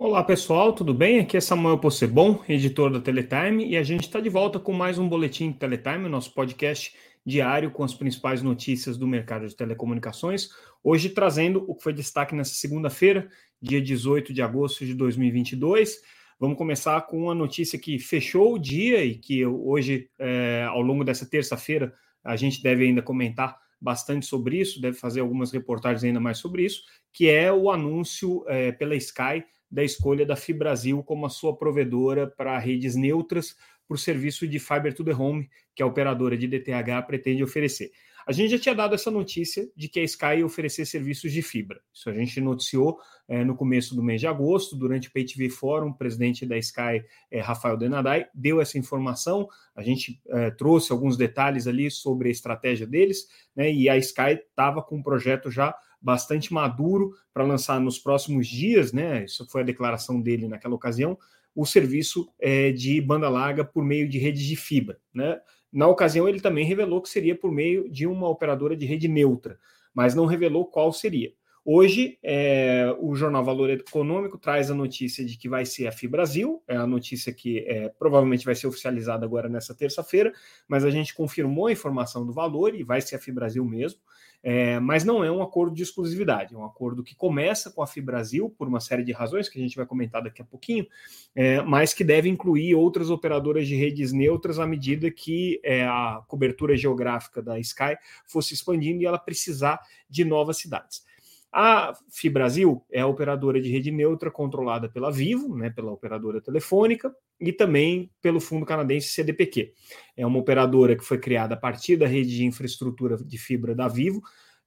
Olá pessoal, tudo bem? Aqui é Samuel Possebon, editor da Teletime, e a gente está de volta com mais um boletim Teletime, nosso podcast diário com as principais notícias do mercado de telecomunicações. Hoje trazendo o que foi destaque nessa segunda-feira, dia 18 de agosto de 2022. Vamos começar com uma notícia que fechou o dia e que hoje, é, ao longo dessa terça-feira, a gente deve ainda comentar bastante sobre isso, deve fazer algumas reportagens ainda mais sobre isso, que é o anúncio é, pela Sky da escolha da Fibrasil como a sua provedora para redes neutras para o serviço de Fiber to the Home que a operadora de DTH pretende oferecer. A gente já tinha dado essa notícia de que a Sky ia oferecer serviços de fibra. Isso a gente noticiou é, no começo do mês de agosto, durante o PayTV Forum, o presidente da Sky, é, Rafael Denadai, deu essa informação. A gente é, trouxe alguns detalhes ali sobre a estratégia deles, né, e a Sky estava com um projeto já bastante maduro para lançar nos próximos dias, né? Isso foi a declaração dele naquela ocasião, o serviço é, de banda larga por meio de redes de fibra, né? Na ocasião, ele também revelou que seria por meio de uma operadora de rede neutra, mas não revelou qual seria. Hoje, é, o jornal Valor Econômico traz a notícia de que vai ser a FIBrasil, é a notícia que é, provavelmente vai ser oficializada agora nessa terça-feira, mas a gente confirmou a informação do valor e vai ser a FIBrasil mesmo. É, mas não é um acordo de exclusividade, é um acordo que começa com a FIBrasil por uma série de razões que a gente vai comentar daqui a pouquinho, é, mas que deve incluir outras operadoras de redes neutras à medida que é, a cobertura geográfica da Sky fosse expandindo e ela precisar de novas cidades. A Fibrasil é a operadora de rede neutra controlada pela Vivo, né, pela operadora telefônica, e também pelo fundo canadense CDPQ. É uma operadora que foi criada a partir da rede de infraestrutura de fibra da Vivo,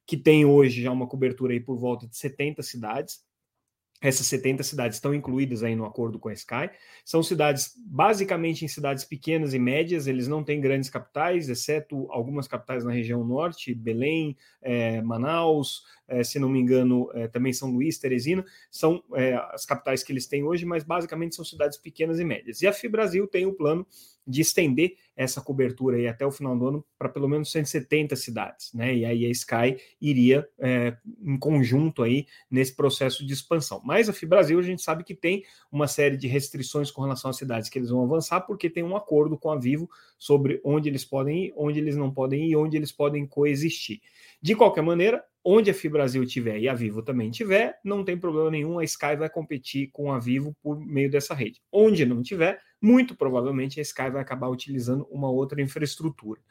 que tem hoje já uma cobertura aí por volta de 70 cidades. Essas 70 cidades estão incluídas aí no acordo com a Sky. São cidades, basicamente em cidades pequenas e médias, eles não têm grandes capitais, exceto algumas capitais na região norte, Belém, é, Manaus, é, se não me engano, é, também São Luís, Teresina, são é, as capitais que eles têm hoje, mas basicamente são cidades pequenas e médias. E a FIBrasil tem o plano de estender essa cobertura aí até o final do ano para pelo menos 170 cidades, né? E aí a Sky iria é, em conjunto aí nesse processo de expansão. Mas a FIBrasil a gente sabe que tem uma série de restrições com relação às cidades que eles vão avançar, porque tem um acordo com a Vivo sobre onde eles podem ir, onde eles não podem ir, onde eles podem coexistir. De qualquer maneira, onde a Fibrasil tiver e a Vivo também tiver, não tem problema nenhum, a Sky vai competir com a Vivo por meio dessa rede. Onde não tiver, muito provavelmente a Sky vai acabar utilizando uma outra infraestrutura.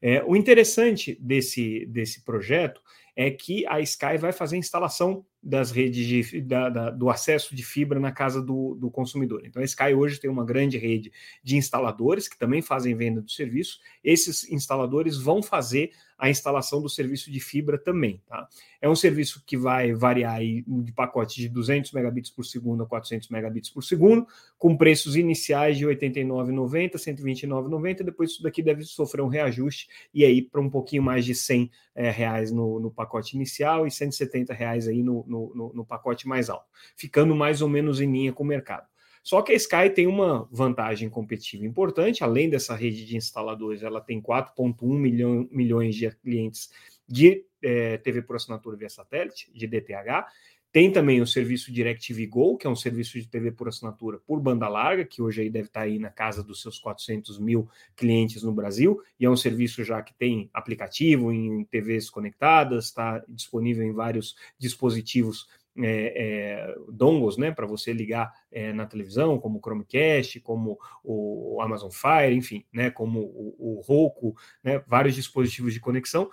É, o interessante desse, desse projeto é que a Sky vai fazer instalação das redes de, da, da, do acesso de fibra na casa do, do, consumidor. Então, a Sky hoje tem uma grande rede de instaladores que também fazem venda do serviço. Esses instaladores vão fazer a instalação do serviço de fibra também. Tá? É um serviço que vai variar de pacote de 200 megabits por segundo a 400 megabits por segundo, com preços iniciais de R$ 89,90, R$ 129,90. Depois isso daqui deve sofrer um reajuste e aí para um pouquinho mais de 100 é, reais no, no, pacote inicial e 170 reais aí no, no, no pacote mais alto, ficando mais ou menos em linha com o mercado. Só que a Sky tem uma vantagem competitiva importante, além dessa rede de instaladores, ela tem 4,1 milhão, milhões de clientes de é, TV por assinatura via satélite, de DTH. Tem também o serviço DirecTV Go, que é um serviço de TV por assinatura por banda larga, que hoje aí deve estar aí na casa dos seus 400 mil clientes no Brasil, e é um serviço já que tem aplicativo em TVs conectadas, está disponível em vários dispositivos é, é, dongles, né, para você ligar é, na televisão, como o Chromecast, como o Amazon Fire, enfim, né, como o, o Roku, né, vários dispositivos de conexão.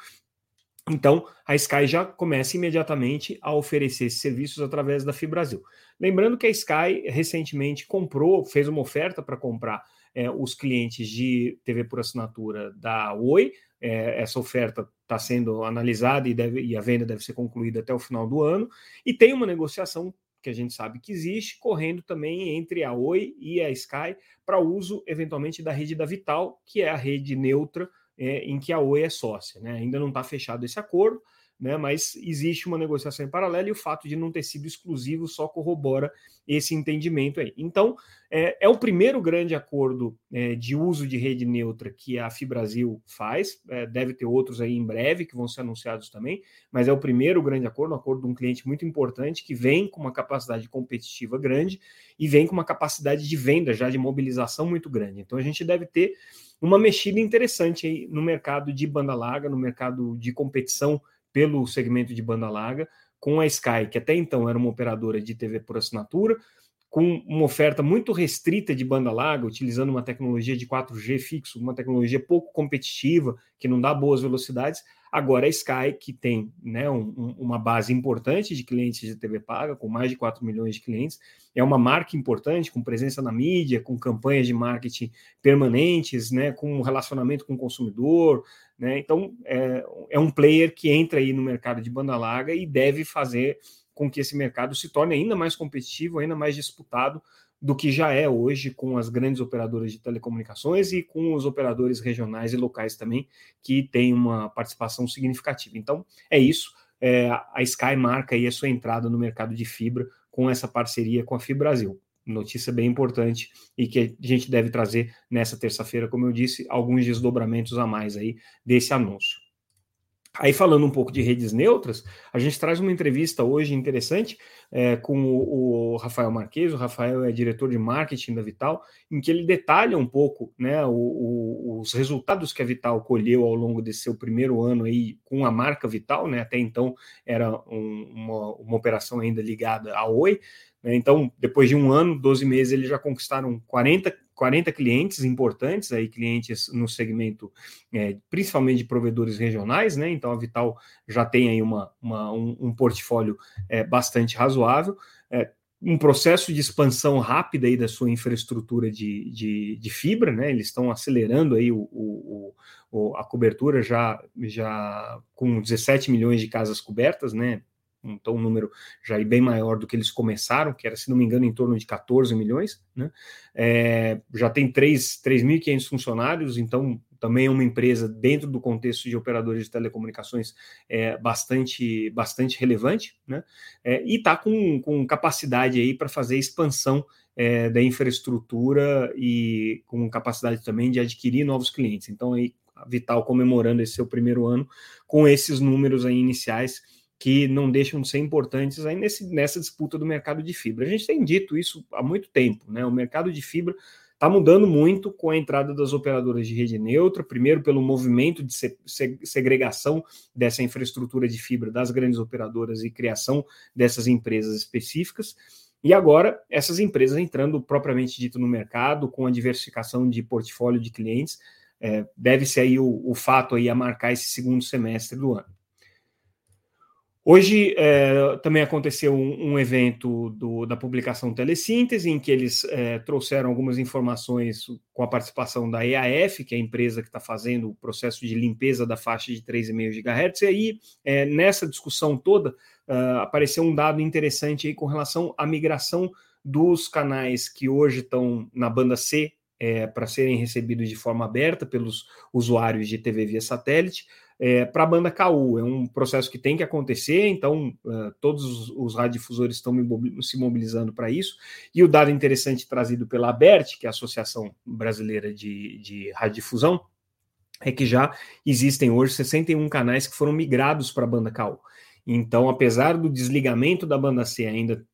Então, a Sky já começa imediatamente a oferecer esses serviços através da FIBrasil. Lembrando que a Sky recentemente comprou, fez uma oferta para comprar é, os clientes de TV por assinatura da Oi, é, essa oferta está sendo analisada e, deve, e a venda deve ser concluída até o final do ano. E tem uma negociação que a gente sabe que existe, correndo também entre a Oi e a Sky para uso, eventualmente, da rede da Vital, que é a rede neutra é, em que a Oi é sócia. Né? Ainda não está fechado esse acordo, né? Mas existe uma negociação em paralelo e o fato de não ter sido exclusivo só corrobora esse entendimento aí. Então, é, é o primeiro grande acordo é, de uso de rede neutra que a Fibrasil faz. É, deve ter outros aí em breve que vão ser anunciados também, mas é o primeiro grande acordo, um acordo de um cliente muito importante que vem com uma capacidade competitiva grande e vem com uma capacidade de venda já de mobilização muito grande. Então, a gente deve ter uma mexida interessante aí no mercado de banda larga, no mercado de competição pelo segmento de banda larga, com a Sky, que até então era uma operadora de TV por assinatura, com uma oferta muito restrita de banda larga, utilizando uma tecnologia de 4G fixo, uma tecnologia pouco competitiva, que não dá boas velocidades, Agora a Sky, que tem né, um, uma base importante de clientes de TV paga, com mais de 4 milhões de clientes, é uma marca importante, com presença na mídia, com campanhas de marketing permanentes, né, com um relacionamento com o consumidor. Né, então, é, é um player que entra aí no mercado de banda larga e deve fazer com que esse mercado se torne ainda mais competitivo, ainda mais disputado do que já é hoje com as grandes operadoras de telecomunicações e com os operadores regionais e locais também, que têm uma participação significativa. Então, é isso. É, a Sky marca aí a sua entrada no mercado de fibra com essa parceria com a Fibra Brasil. Notícia bem importante e que a gente deve trazer nessa terça-feira, como eu disse, alguns desdobramentos a mais aí desse anúncio. Aí, falando um pouco de redes neutras, a gente traz uma entrevista hoje interessante é, com o, o, Rafael Marques. O Rafael é diretor de marketing da Vital, em que ele detalha um pouco né, o, os resultados que a Vital colheu ao longo desse seu primeiro ano aí com a marca Vital. Né, até então era um, uma, uma operação ainda ligada à Oi. Né, então, depois de um ano, 12 meses, eles já conquistaram 40 40 clientes importantes, aí clientes no segmento, é, principalmente de provedores regionais, né? Então a Vital já tem aí uma, uma um, um, portfólio é, bastante razoável. É, um processo de expansão rápida aí da sua infraestrutura de, de, de fibra, né? Eles estão acelerando aí o, o, o, a cobertura já, já com 17 milhões de casas cobertas, né? Então um número já bem maior do que eles começaram, que era, se não me engano, em torno de 14 milhões, né? É, já tem 3.500 funcionários, então também é uma empresa dentro do contexto de operadores de telecomunicações é, bastante, bastante relevante, né? É, e está com, com capacidade aí para fazer expansão é, da infraestrutura e com capacidade também de adquirir novos clientes. Então aí a Vital comemorando esse seu primeiro ano com esses números aí iniciais que não deixam de ser importantes aí nesse, nessa disputa do mercado de fibra. A gente tem dito isso há muito tempo, né? O mercado de fibra está mudando muito com a entrada das operadoras de rede neutra, primeiro pelo movimento de se, se, segregação dessa infraestrutura de fibra das grandes operadoras e criação dessas empresas específicas. E agora, essas empresas entrando propriamente dito no mercado, com a diversificação de portfólio de clientes, é, deve ser aí o, o fato aí a marcar esse segundo semestre do ano. Hoje é, também aconteceu um, um evento do, da publicação Telesíntese, em que eles é, trouxeram algumas informações com a participação da EAF, que é a empresa que está fazendo o processo de limpeza da faixa de 3,5 GHz, e aí, é, nessa discussão toda, uh, apareceu um dado interessante aí com relação à migração dos canais que hoje estão na banda C é, para serem recebidos de forma aberta pelos usuários de TV via satélite é, para a banda KU. É um processo que tem que acontecer, então uh, todos os, radiodifusores estão se mobilizando para isso. E o dado interessante trazido pela ABERT, que é a Associação Brasileira de, de Radiodifusão, é que já existem hoje 61 canais que foram migrados para a banda KU. Então, apesar do desligamento da banda C ainda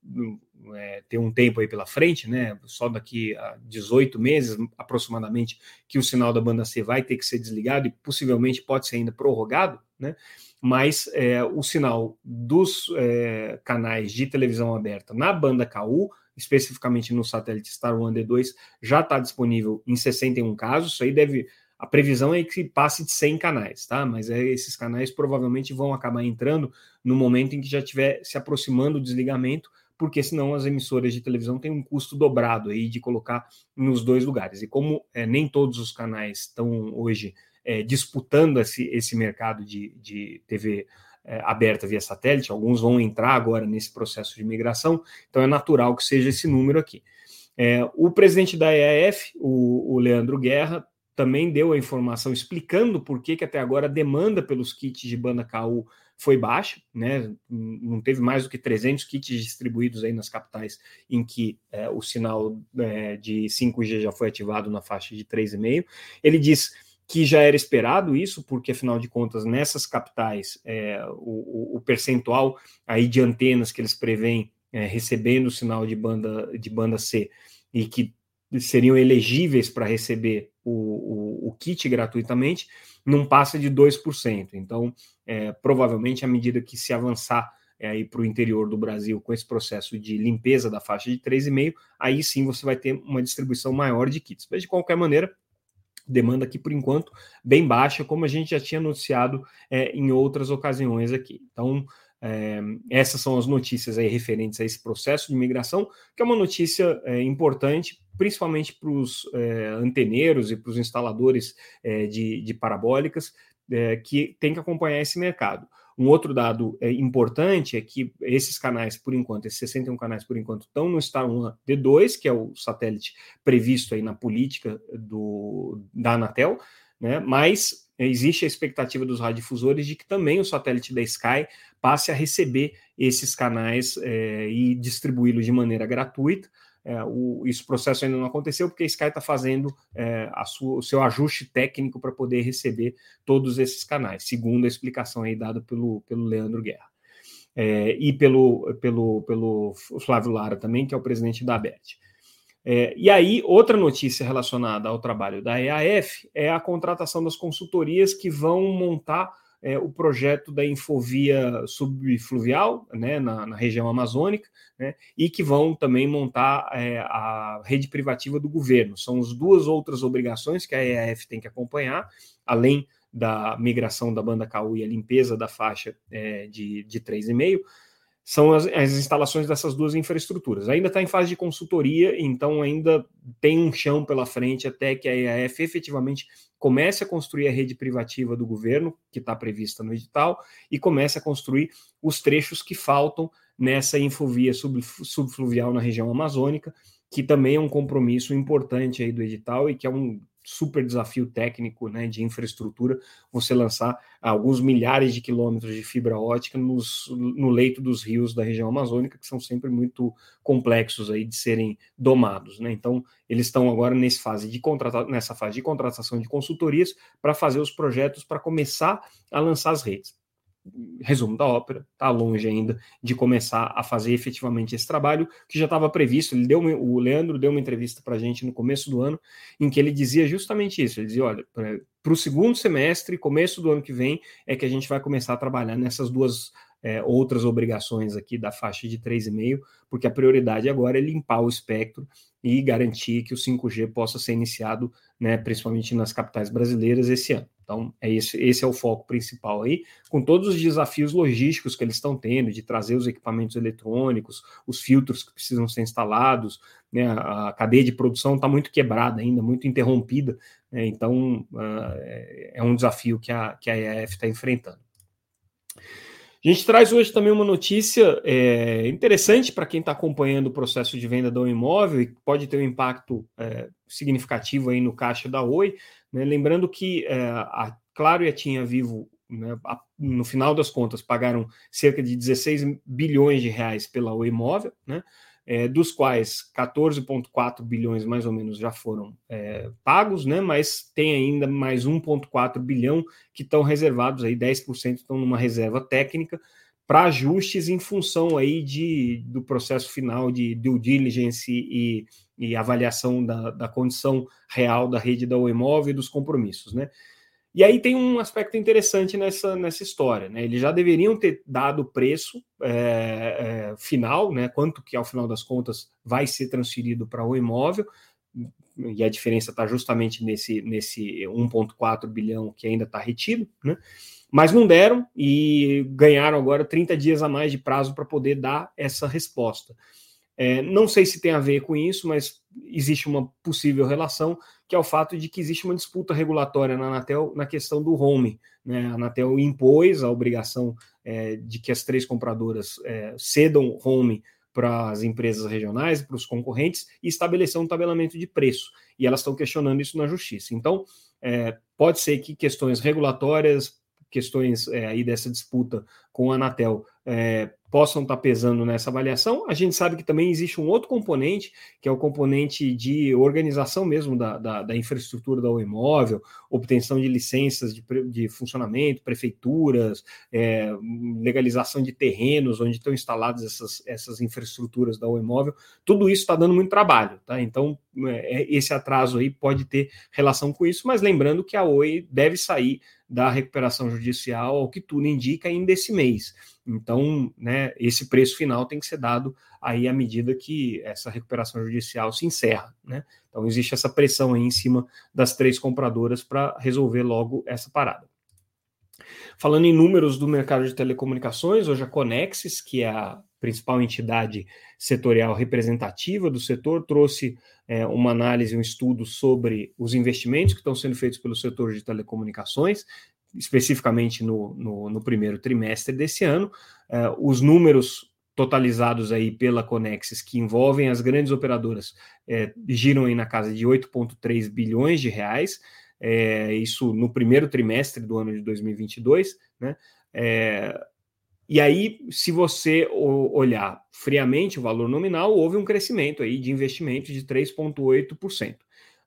é, ter um tempo aí pela frente, né? Só daqui a 18 meses aproximadamente que o sinal da banda C vai ter que ser desligado e possivelmente pode ser ainda prorrogado, né? Mas é, o sinal dos é, canais de televisão aberta na banda KU, especificamente no satélite Star One D2, já está disponível em 61 casos. Isso aí deve a previsão é que passe de 100 canais, tá? Mas é, esses canais provavelmente vão acabar entrando no momento em que já estiver se aproximando o desligamento porque senão as emissoras de televisão têm um custo dobrado aí de colocar nos dois lugares. E como é, nem todos os canais estão hoje é, disputando esse, esse mercado de, de TV é, aberta via satélite, alguns vão entrar agora nesse processo de migração, então é natural que seja esse número aqui. O presidente da EAF, o, o Leandro Guerra, também deu a informação explicando por que, que até agora a demanda pelos kits de banda KU foi baixa, né? não teve mais do que 300 kits distribuídos aí nas capitais em que é, o sinal é, de 5G já foi ativado na faixa de 3,5. Ele diz que já era esperado isso, porque afinal de contas, nessas capitais, é, o, o, percentual aí de antenas que eles preveem é, recebendo o sinal de banda, de banda C e que seriam elegíveis para receber o, o, o, kit gratuitamente, não passa de 2%. Então, é, provavelmente, à medida que se avançar é, para o interior do Brasil com esse processo de limpeza da faixa de 3,5, aí sim você vai ter uma distribuição maior de kits. Mas, de qualquer maneira, demanda aqui, por enquanto, bem baixa, como a gente já tinha noticiado é, em outras ocasiões aqui. Então, é, essas são as notícias aí referentes a esse processo de migração, que é uma notícia é, importante, principalmente para os é, anteneiros e para os instaladores é, de, de, parabólicas, é, que tem que acompanhar esse mercado. Um outro dado é, importante é que esses canais, por enquanto, esses 61 canais, por enquanto, estão no Star 1 D2, que é o satélite previsto aí na política do, da Anatel, né? mas existe a expectativa dos radiodifusores de que também o satélite da Sky passe a receber esses canais é, e distribuí-los de maneira gratuita. É, o, esse processo ainda não aconteceu porque a Sky está fazendo é, sua, o seu ajuste técnico para poder receber todos esses canais, segundo a explicação aí dada pelo, pelo Leandro Guerra. É, e pelo, pelo, pelo Flávio Lara também, que é o presidente da ABERT. É, e aí, outra notícia relacionada ao trabalho da EAF é a contratação das consultorias que vão montar São as duas outras obrigações que a EAF tem que acompanhar, além da migração da banda KU a limpeza da faixa de, de 3,5 são as, instalações dessas duas infraestruturas. Ainda está em fase de consultoria, então ainda tem um chão pela frente até que a EAF efetivamente comece a construir a rede privativa do governo, que está prevista no edital, e comece a construir os trechos que faltam nessa infovia subfluvial na região amazônica, que também é um compromisso importante aí do edital e que é um super desafio técnico né, de infraestrutura você lançar alguns milhares de quilômetros de fibra ótica nos, no leito dos rios da região amazônica, que são sempre muito complexos aí de serem domados. Né? Então, eles estão agora nessa fase de, nessa fase de contratação de consultorias para fazer os projetos para começar a lançar as redes resumo da ópera, está longe ainda de começar a fazer efetivamente esse trabalho que já estava previsto. Ele deu o Leandro deu uma entrevista para a gente no começo do ano em que ele dizia justamente isso. Ele dizia, olha, para o segundo semestre, começo do ano que vem, é que a gente vai começar a trabalhar nessas duas é, outras obrigações aqui da faixa de 3,5, porque a prioridade agora é limpar o espectro e garantir que o 5G possa ser iniciado, né, principalmente nas capitais brasileiras esse ano. Então, é esse, esse é o foco principal aí, com todos os desafios logísticos que eles estão tendo, de trazer os equipamentos eletrônicos, os filtros que precisam ser instalados, né, a cadeia de produção está muito quebrada ainda, muito interrompida, né, então uh, é um desafio que a, que a EF está enfrentando. A gente traz hoje também uma notícia é, interessante para quem está acompanhando o processo de venda do imóvel e pode ter um impacto é, significativo aí no caixa da Oi. Né? Lembrando que é, a Claro e a Tinha Vivo, né, a, no final das contas, pagaram cerca de 16 bilhões de reais pela Oi Imóvel, né? é, dos quais 14,4 bilhões mais ou menos já foram é, pagos, né? Mas tem ainda mais 1,4 bilhão que estão reservados aí, 10% estão numa reserva técnica para ajustes em função aí de, do processo final de due diligence e, e avaliação da, da condição real da rede da imóvel e dos compromissos, né? E aí tem um aspecto interessante nessa, nessa história, né? Eles já deveriam ter dado o preço é, é, final, né? Quanto que ao final das contas vai ser transferido para o imóvel, e a diferença está justamente nesse, nesse 1,4 bilhão que ainda está retido, né? Mas não deram e ganharam agora 30 dias a mais de prazo para poder dar essa resposta. É, não sei se tem a ver com isso, mas existe uma possível relação, que é o fato de que existe uma disputa regulatória na Anatel na questão do home. Né? A Anatel impôs a obrigação é, de que as três compradoras é, cedam home para as empresas regionais, para os concorrentes, e estabeleceu um tabelamento de preço. E elas estão questionando isso na justiça. Então, é, pode ser que questões regulatórias questões é, aí dessa disputa com a Anatel é, possam estar pesando nessa avaliação. A gente sabe que também existe um outro componente, que é o componente de organização mesmo da, da, da infraestrutura do imóvel, obtenção de licenças de, de funcionamento, prefeituras, é, legalização de terrenos onde estão instaladas essas, essas infraestruturas da imóvel. Tudo isso está dando muito trabalho, tá? Então, é, esse atraso aí pode ter relação com isso, mas lembrando que a Oi deve sair da recuperação judicial, ao que tudo indica, ainda esse mês. Então, né, esse preço final tem que ser dado aí à medida que essa recuperação judicial se encerra. Né? Então, existe essa pressão aí em cima das três compradoras para resolver logo essa parada. Falando em números do mercado de telecomunicações, hoje a Conexis, que é a principal entidade setorial representativa do setor, trouxe é, uma análise, um estudo sobre os investimentos que estão sendo feitos pelo setor de telecomunicações, especificamente no, no, no primeiro trimestre desse ano. É, os números totalizados aí pela Conexis, que envolvem as grandes operadoras, é, giram aí na casa de 8,3 bilhões de reais, é, isso no primeiro trimestre do ano de 2022, né? E aí, se você olhar friamente o valor nominal, houve um crescimento aí de investimento de 3,8%.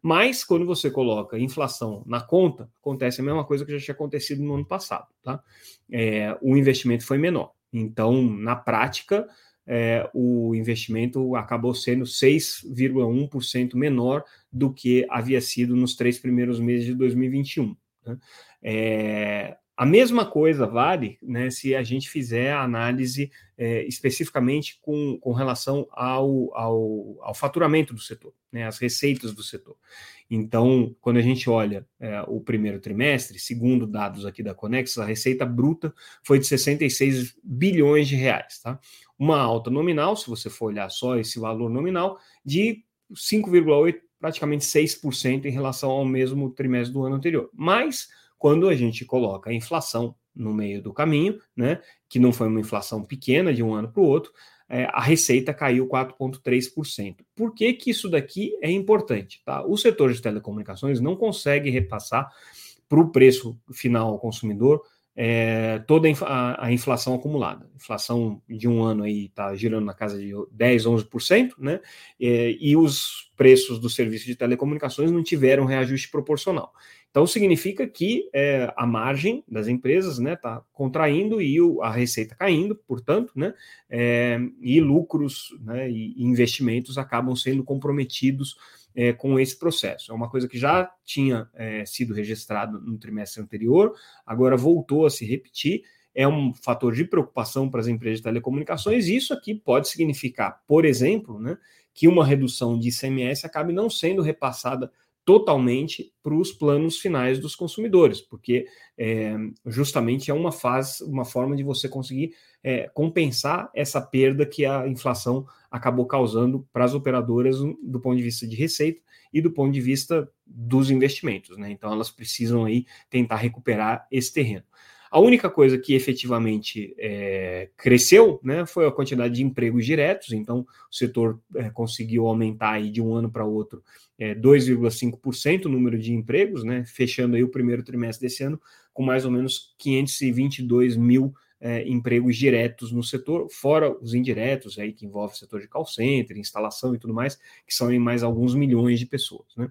Mas, quando você coloca inflação na conta, acontece a mesma coisa que já tinha acontecido no ano passado. Tá? É, o investimento foi menor. Então, na prática, é, o investimento acabou sendo 6,1% menor do que havia sido nos três primeiros meses de 2021. Né? É, a mesma coisa vale né, se a gente fizer a análise é, especificamente com, com relação ao, ao, ao, faturamento do setor, né, as receitas do setor. Então, quando a gente olha é, o primeiro trimestre, segundo dados aqui da Conex, a receita bruta foi de 66 bilhões de reais. Tá? Uma alta nominal, se você for olhar só esse valor nominal, de 5,8%, praticamente 6% em relação ao mesmo trimestre do ano anterior. Mas quando a gente coloca a inflação no meio do caminho, né, que não foi uma inflação pequena de um ano para o outro, é, a receita caiu 4,3%. Por que, que isso daqui é importante? Tá? O setor de telecomunicações não consegue repassar para o preço final ao consumidor é, toda a, a, inflação acumulada. Inflação de um ano aí está girando na casa de 10, 11%, né? É, e os preços dos serviços de telecomunicações não tiveram reajuste proporcional. Então, significa que é, a margem das empresas está né, tá contraindo e o, a receita caindo, portanto, né, é, e lucros né, e investimentos acabam sendo comprometidos é, com esse processo. É uma coisa que já tinha é, sido registrado no trimestre anterior, agora voltou a se repetir. É um fator de preocupação para as empresas de telecomunicações, e isso aqui pode significar, por exemplo, né, que uma redução de ICMS acabe não sendo repassada totalmente para os planos finais dos consumidores, porque é, justamente é uma fase, uma forma de você conseguir é, compensar essa perda que a inflação acabou causando para as operadoras do ponto de vista de receita e do ponto de vista dos investimentos, né? Então elas precisam aí tentar recuperar esse terreno. A única coisa que efetivamente é, cresceu né, foi a quantidade de empregos diretos, então o setor é, conseguiu aumentar aí de um ano para outro é, 2,5% o número de empregos, né, fechando aí o primeiro trimestre desse ano com mais ou menos 522 mil é, empregos diretos no setor, fora os indiretos aí que envolve o setor de call center, instalação e tudo mais, que são em mais alguns milhões de pessoas. Né?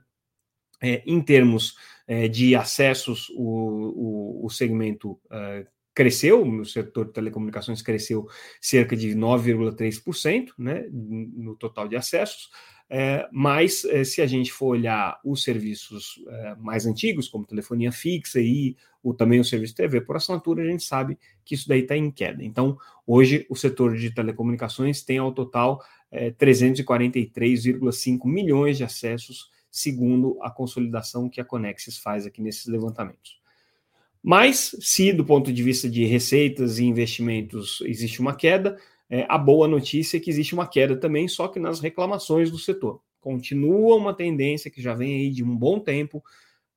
É, em termos é, de acessos, o, o, o segmento é, cresceu, o setor de telecomunicações cresceu cerca de 9,3% né, no total de acessos. É, mas é, se a gente for olhar os serviços é, mais antigos, como telefonia fixa e o, também o serviço de TV por assinatura, a gente sabe que isso daí está em queda. Então, hoje o setor de telecomunicações tem ao total 343,5 é, milhões de acessos segundo a consolidação que a Conexis faz aqui nesses levantamentos. Mas, se do ponto de vista de receitas e investimentos existe uma queda, é, a boa notícia é que existe uma queda também, só que nas reclamações do setor. Continua uma tendência que já vem aí de um bom tempo,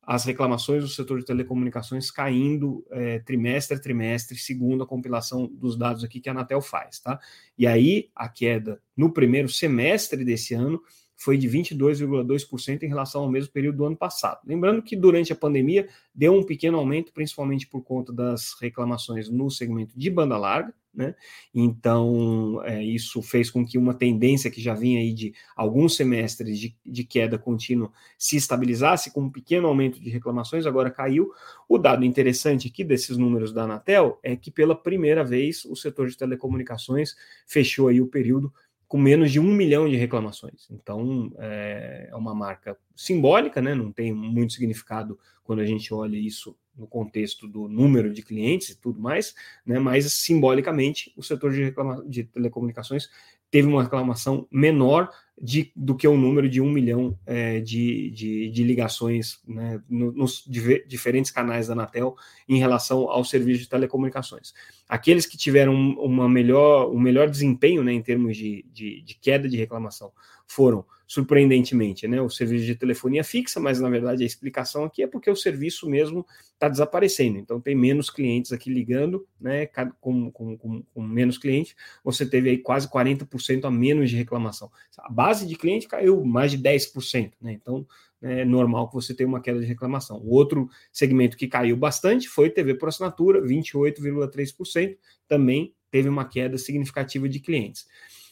as reclamações do setor de telecomunicações caindo é, trimestre a trimestre, segundo a compilação dos dados aqui que a Anatel faz, tá? E aí a queda no primeiro semestre desse ano foi de 22,2% em relação ao mesmo período do ano passado. Lembrando que durante a pandemia deu um pequeno aumento, principalmente por conta das reclamações no segmento de banda larga, né? Então, é, isso fez com que uma tendência que já vinha aí de alguns semestres de, de, queda contínua se estabilizasse, com um pequeno aumento de reclamações, agora caiu. O dado interessante aqui desses números da Anatel é que, pela primeira vez, o setor de telecomunicações fechou aí o período com menos de um milhão de reclamações. Então, é, é uma marca simbólica, né? não tem muito significado quando a gente olha isso no contexto do número de clientes e tudo mais, né? mas simbolicamente o setor de, de telecomunicações teve uma reclamação menor de, do que o número de um milhão é, de, de, de, ligações né, nos diferentes canais da Anatel em relação ao serviço de telecomunicações. Aqueles que tiveram uma melhor, um melhor desempenho né, em termos de, de, de queda de reclamação foram, surpreendentemente, né, o serviço de telefonia fixa, mas na verdade a explicação aqui é porque o serviço mesmo está desaparecendo. Então tem menos clientes aqui ligando, né, com, com, com, com menos clientes, você teve aí quase 40% a menos de reclamação. A base de cliente caiu mais de 10%, né? Então é normal que você tenha uma queda de reclamação. O outro segmento que caiu bastante foi TV por assinatura, 28,3%, também teve uma queda significativa de clientes.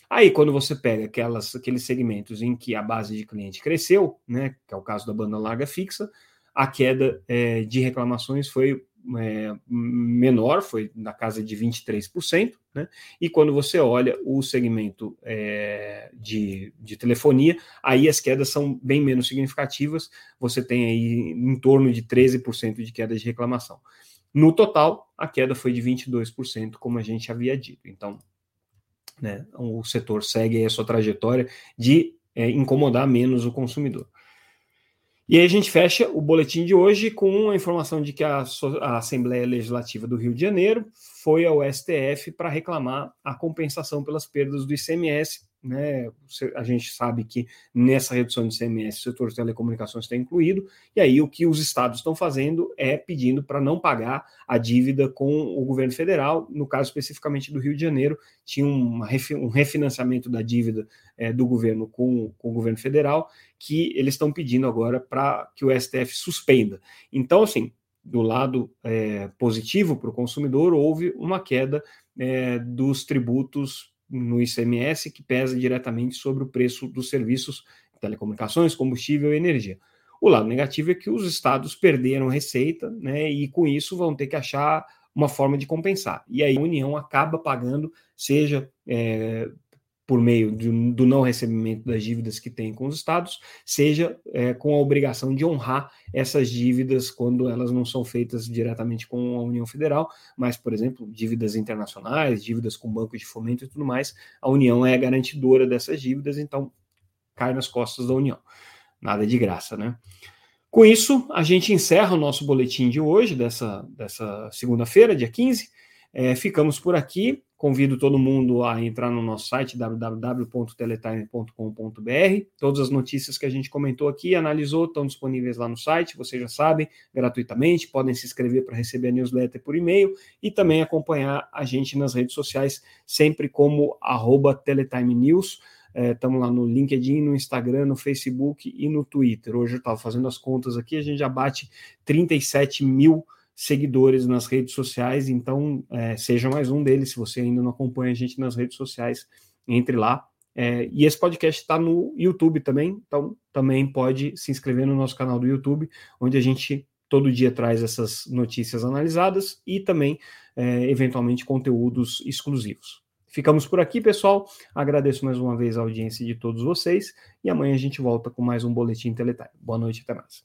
Aí, quando você pega aquelas, aqueles segmentos em que a base de cliente cresceu, né, que é o caso da banda larga fixa, a queda é, de reclamações foi é, menor, foi na casa de 23%, né? E quando você olha o segmento é, de, de telefonia, aí as quedas são bem menos significativas, você tem aí em torno de 13% de queda de reclamação. No total, a queda foi de 22%, como a gente havia dito. Então, né, o setor segue a sua trajetória de é, incomodar menos o consumidor. E aí a gente fecha o boletim de hoje com a informação de que a, a, Assembleia Legislativa do Rio de Janeiro foi ao STF para reclamar a compensação pelas perdas do ICMS né? A gente sabe que nessa redução de CMS o setor de telecomunicações está incluído, e aí o que os estados estão fazendo é pedindo para não pagar a dívida com o governo federal, no caso especificamente do Rio de Janeiro, tinha uma, um refinanciamento da dívida é, do governo com, com o governo federal, que eles estão pedindo agora para que o STF suspenda. Então, assim, do lado é, positivo para o consumidor, houve uma queda é, dos tributos no ICMS que pesa diretamente sobre o preço dos serviços telecomunicações, combustível e energia. O lado negativo é que os estados perderam receita, né, e com isso vão ter que achar uma forma de compensar. E aí a União acaba pagando, seja é, por meio de, do não recebimento das dívidas que tem com os estados, seja é, com a obrigação de honrar essas dívidas quando elas não são feitas diretamente com a União Federal, mas, por exemplo, dívidas internacionais, dívidas com banco de fomento e tudo mais, a União é a garantidora dessas dívidas, então cai nas costas da União. Nada de graça, né? Com isso, a gente encerra o nosso boletim de hoje, dessa, dessa segunda-feira, dia 15. É, ficamos por aqui. Convido todo mundo a entrar no nosso site www.teletime.com.br. Todas as notícias que a gente comentou aqui, analisou, estão disponíveis lá no site, vocês já sabem, gratuitamente. Podem se inscrever para receber a newsletter por e-mail e também acompanhar a gente nas redes sociais, sempre como arroba Teletime News. Estamos é, lá no LinkedIn, no Instagram, no Facebook e no Twitter. Hoje eu estava fazendo as contas aqui, a gente já bate 37 mil seguidores nas redes sociais, então é, seja mais um deles. Se você ainda não acompanha a gente nas redes sociais, entre lá. É, e esse podcast está no YouTube também, então também pode se inscrever no nosso canal do YouTube, onde a gente todo dia traz essas notícias analisadas e também, é, eventualmente, conteúdos exclusivos. Ficamos por aqui, pessoal. Agradeço mais uma vez a audiência de todos vocês e amanhã a gente volta com mais um Boletim Teletime. Boa noite, até mais.